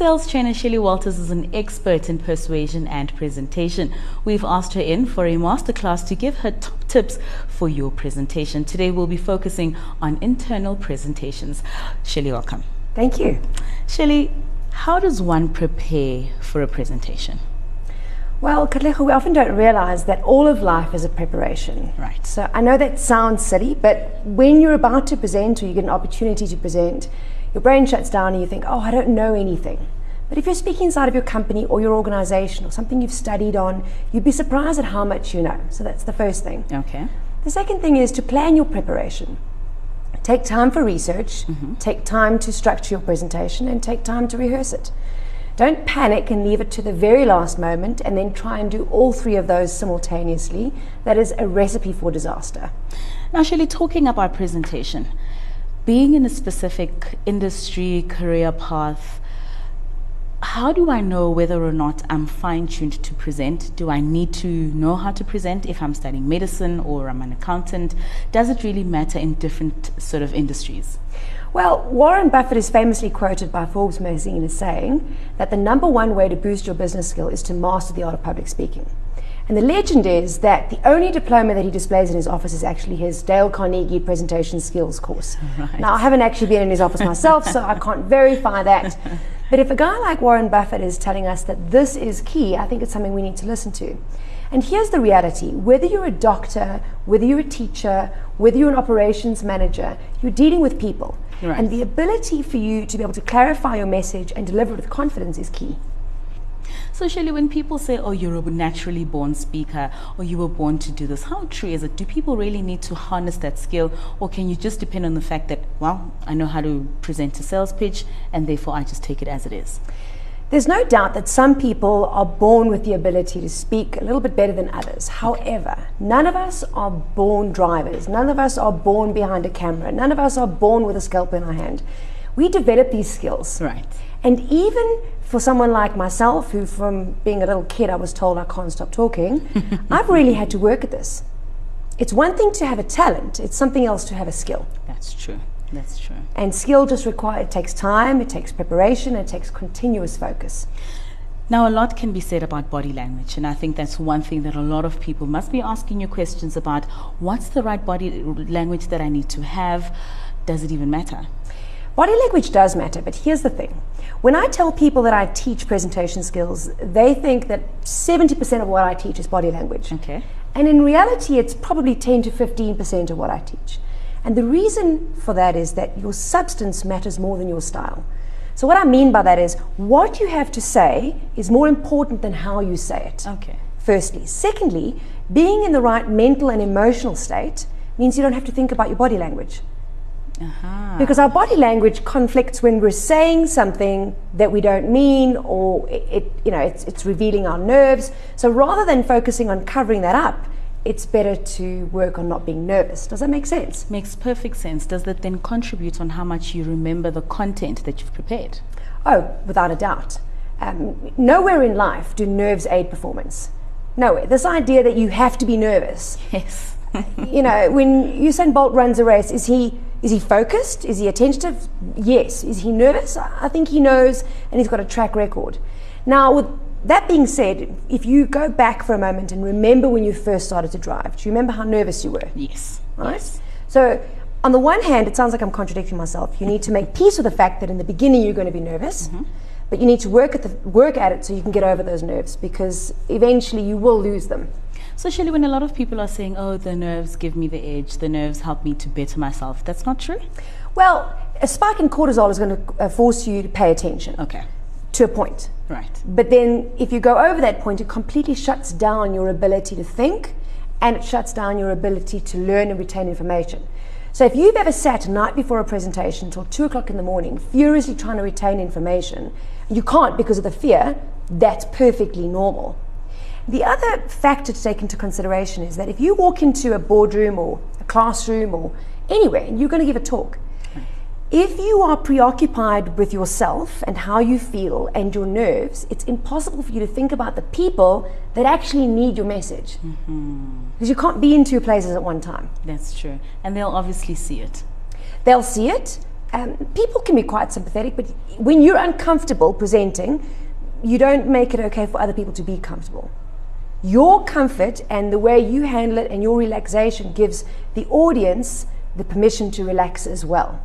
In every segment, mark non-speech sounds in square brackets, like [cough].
Sales trainer Shelly Walters is an expert in persuasion and presentation. We've asked her in for a masterclass to give her top tips for your presentation. Today we'll be focusing on internal presentations. Shelly, welcome. Thank you. Shelly, how does one prepare for a presentation? Well, Katlego, we often don't realize that all of life is a preparation. Right. So I know that sounds silly, but when you're about to present or you get an opportunity to present, your brain shuts down and you think, oh, I don't know anything. But if you're speaking inside of your company or your organization or something you've studied on, you'd be surprised at how much you know. So that's the first thing. Okay. The second thing is to plan your preparation. Take time for research, mm-hmm. take time to structure your presentation, and take time to rehearse it. Don't panic and leave it to the very last moment and then try and do all three of those simultaneously. That is a recipe for disaster. Now, Shelly, talking about presentation, being in a specific industry, career path, how do I know whether or not I'm fine tuned to present? Do I need to know how to present if I'm studying medicine or I'm an accountant? Does it really matter in different sort of industries? Well, Warren Buffett is famously quoted by Forbes magazine as saying that the number one way to boost your business skill is to master the art of public speaking. And the legend is that the only diploma that he displays in his office is actually his Dale Carnegie presentation skills course. [laughs] Right. Now, I haven't actually been in his office myself, so I can't verify that. [laughs] But if a guy like Warren Buffett is telling us that this is key, I think it's something we need to listen to. And here's the reality whether you're a doctor, whether you're a teacher, whether you're an operations manager, you're dealing with people. Right. And the ability for you to be able to clarify your message and deliver it with confidence is key. So, Shelly, when people say, oh, you're a naturally born speaker or you were born to do this, how true is it? Do people really need to harness that skill or can you just depend on the fact that, well, I know how to present a sales pitch and therefore I just take it as it is? There's no doubt that some people are born with the ability to speak a little bit better than others. However, none of us are born drivers. None of us are born behind a camera. None of us are born with a scalpel in our hand. We develop these skills. Right. And even for someone like myself, who from being a little kid I was told I can't stop talking, [laughs] I've really had to work at this. It's one thing to have a talent, it's something else to have a skill. That's true. That's true. And skill just requires, it takes time, it takes preparation, it takes continuous focus. Now, a lot can be said about body language, and I think that's one thing that a lot of people must be asking you questions about. What's the right body language that I need to have? Does it even matter? Body language does matter, but here's the thing. When I tell people that I teach presentation skills, they think that 70% of what I teach is body language. Okay. And in reality, it's probably 10 to 15% of what I teach. And the reason for that is that your substance matters more than your style. So, what I mean by that is what you have to say is more important than how you say it. Okay. Firstly. Secondly, being in the right mental and emotional state means you don't have to think about your body language. Uh-huh. Because our body language conflicts when we're saying something that we don't mean, or it, it, you know, it's, it's revealing our nerves. So rather than focusing on covering that up, it's better to work on not being nervous. Does that make sense? Makes perfect sense. Does that then contribute on how much you remember the content that you've prepared? Oh, without a doubt. Um, nowhere in life do nerves aid performance. Nowhere. This idea that you have to be nervous. Yes. [laughs] you know, when Usain Bolt runs a race, is he is he focused? Is he attentive? Yes. Is he nervous? I think he knows, and he's got a track record. Now, with that being said, if you go back for a moment and remember when you first started to drive, do you remember how nervous you were? Yes. Right? Yes. So, on the one hand, it sounds like I'm contradicting myself. You need to make peace with the fact that in the beginning you're going to be nervous, mm-hmm. but you need to work at, the, work at it so you can get over those nerves because eventually you will lose them. So, Shelly, when a lot of people are saying, oh, the nerves give me the edge, the nerves help me to better myself, that's not true? Well, a spike in cortisol is going to uh, force you to pay attention. Okay to a point. Right. But then if you go over that point, it completely shuts down your ability to think and it shuts down your ability to learn and retain information. So if you've ever sat a night before a presentation until two o'clock in the morning, furiously trying to retain information, you can't because of the fear, that's perfectly normal. The other factor to take into consideration is that if you walk into a boardroom or a classroom or anywhere and you're going to give a talk, If you are preoccupied with yourself and how you feel and your nerves, it's impossible for you to think about the people that actually need your message. Because you can't be in two places at one time. That's true. And they'll obviously see it. They'll see it. Um, people can be quite sympathetic, but when you're uncomfortable presenting, you don't make it okay for other people to be comfortable. Your comfort and the way you handle it and your relaxation gives the audience the permission to relax as well.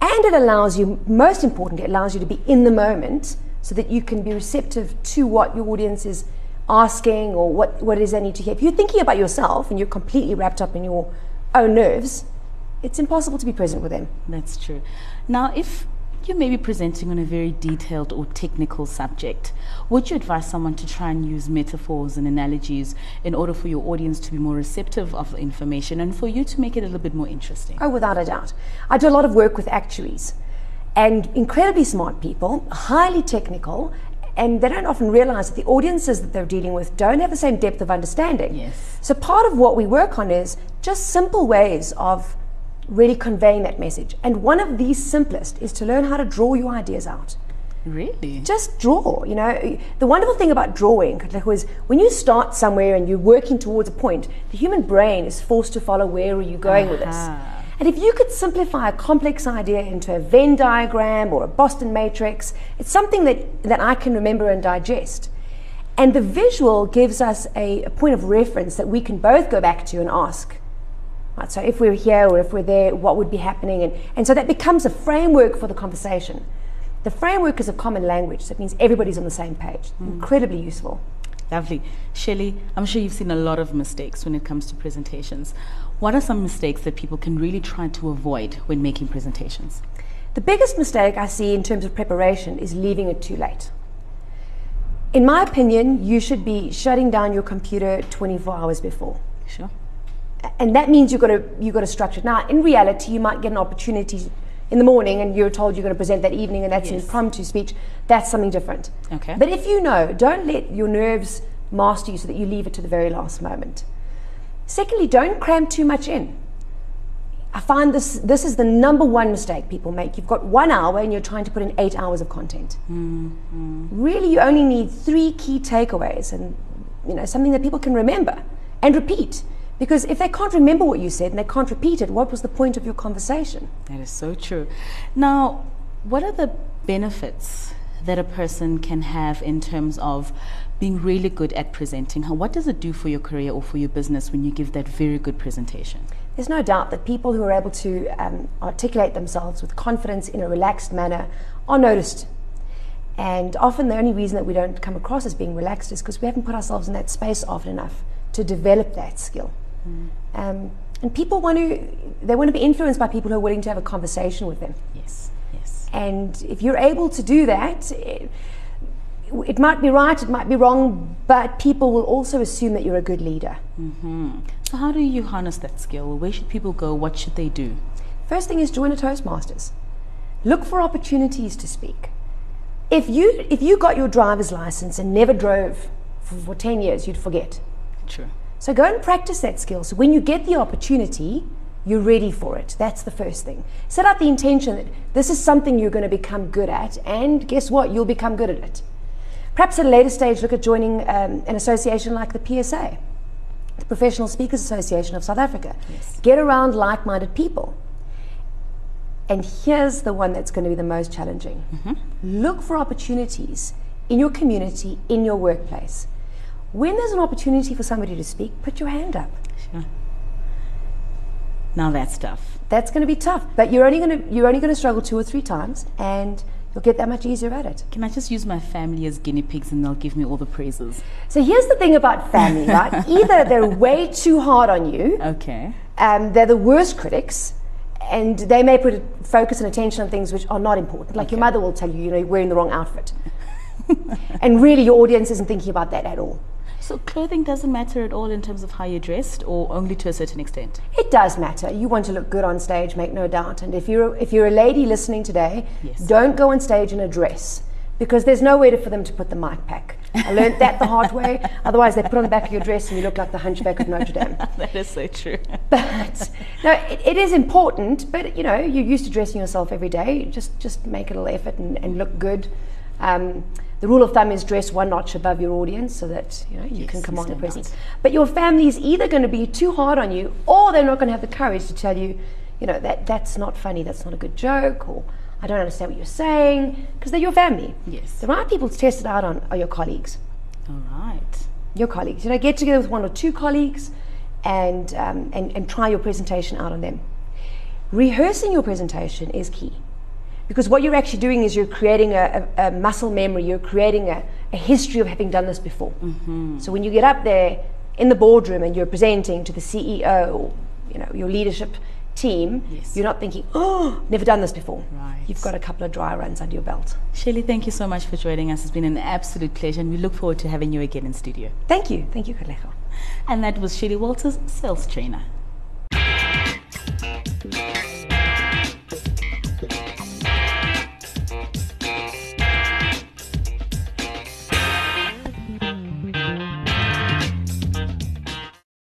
And it allows you, most importantly, it allows you to be in the moment so that you can be receptive to what your audience is asking or what, what it is they need to hear. If you're thinking about yourself and you're completely wrapped up in your own nerves, it's impossible to be present with them. That's true. Now, if you may be presenting on a very detailed or technical subject, would you advise someone to try and use metaphors and analogies in order for your audience to be more receptive of the information and for you to make it a little bit more interesting? Oh, without a doubt. I do a lot of work with actuaries and incredibly smart people, highly technical, and they don't often realize that the audiences that they're dealing with don't have the same depth of understanding. Yes. So part of what we work on is just simple ways of really conveying that message. And one of the simplest is to learn how to draw your ideas out. Really? Just draw, you know. The wonderful thing about drawing was when you start somewhere and you're working towards a point, the human brain is forced to follow where are you going with this. Uh-huh. And if you could simplify a complex idea into a Venn diagram or a Boston matrix, it's something that, that I can remember and digest. And the visual gives us a, a point of reference that we can both go back to and ask. Right, so if we're here or if we're there, what would be happening? And, and so that becomes a framework for the conversation. The framework is a common language, so it means everybody's on the same page. Hmm. Incredibly useful. Lovely. Shelly, I'm sure you've seen a lot of mistakes when it comes to presentations. What are some mistakes that people can really try to avoid when making presentations? The biggest mistake I see in terms of preparation is leaving it too late. In my opinion, you should be shutting down your computer 24 hours before. Sure. And that means you've got to, you've got to structure. Now, in reality, you might get an opportunity in the morning and you're told you're going to present that evening and that's an impromptu speech. That's something different. Okay. But if you know, don't let your nerves master you so that you leave it to the very last moment. Secondly, don't cram too much in. I find this this is the number one mistake people make. You've got one hour and you're trying to put in eight hours of content. Mm-hmm. Really, you only need three key takeaways and you know something that people can remember and repeat. Because if they can't remember what you said and they can't repeat it, what was the point of your conversation? That is so true. Now, what are the benefits that a person can have in terms of being really good at presenting? What does it do for your career or for your business when you give that very good presentation? There's no doubt that people who are able to um, articulate themselves with confidence in a relaxed manner are noticed. And often the only reason that we don't come across as being relaxed is because we haven't put ourselves in that space often enough to develop that skill. Um, and people want to, they want to be influenced by people who are willing to have a conversation with them. Yes, yes. And if you're able to do that, it, it might be right, it might be wrong, but people will also assume that you're a good leader. So, how do you harness that skill? Where should people go? What should they do? First thing is join a Toastmasters. Look for opportunities to speak. If you if you got your driver's license and never drove for, for 10 years, you'd forget. True. So go and practice that skill. So when you get the opportunity, you're ready for it. That's the first thing. Set out the intention that this is something you're going to become good at, and guess what? You'll become good at it. Perhaps at a later stage, look at joining um, an association like the PSA, the Professional Speakers Association of South Africa. Yes. Get around like minded people. And here's the one that's going to be the most challenging look for opportunities in your community, in your workplace. When there's an opportunity for somebody to speak, put your hand up. Sure. Now that's tough. That's going to be tough, but you're only going to you're only going to struggle two or three times, and you'll get that much easier at it. Can I just use my family as guinea pigs and they'll give me all the praises? So here's the thing about family, right? [laughs] Either they're way too hard on you, Okay. um, they're the worst critics, and they may put focus and attention on things which are not important. Like your mother will tell you, you know, you're wearing the wrong outfit, [laughs] and really your audience isn't thinking about that at all. So clothing doesn't matter at all in terms of how you're dressed, or only to a certain extent. It does matter. You want to look good on stage, make no doubt. And if you're if you're a lady listening today, Yes. don't go on stage in a dress. because there's nowhere for them to put the mic pack. I learned that the hard way. [laughs] Otherwise, they put on the back of your dress and you look like the hunchback of Notre Dame. [laughs] that is so true. But no, it, it is important. But you know, you're used to dressing yourself every day. Just just make a little effort and, and look good. Um, the rule of thumb is dress one notch above your audience so that you know you Yes, can command a stand presence. out. But your family is either going to be too hard on you, or they're not going to have the courage to tell you, you know, that that's not funny, that's not a good joke, or I don't understand what you're saying, because they're your family. Yes. The right people to test it out on are your colleagues. All right. Your colleagues. You know, get together with one or two colleagues, and um, and and try your presentation out on them. Rehearsing your presentation is key. Because what you're actually doing is you're creating a, a, a muscle memory, you're creating a, a history of having done this before. Mm-hmm. So when you get up there in the boardroom and you're presenting to the CEO or you know, your leadership team, Yes. you're not thinking, oh, never done this before. Right. You've got a couple of dry runs under your belt. Shelly, thank you so much for joining us. It's been an absolute pleasure, and we look forward to having you again in studio. Thank you. Thank you, Katlego. And that was Shelly Walters, sales trainer.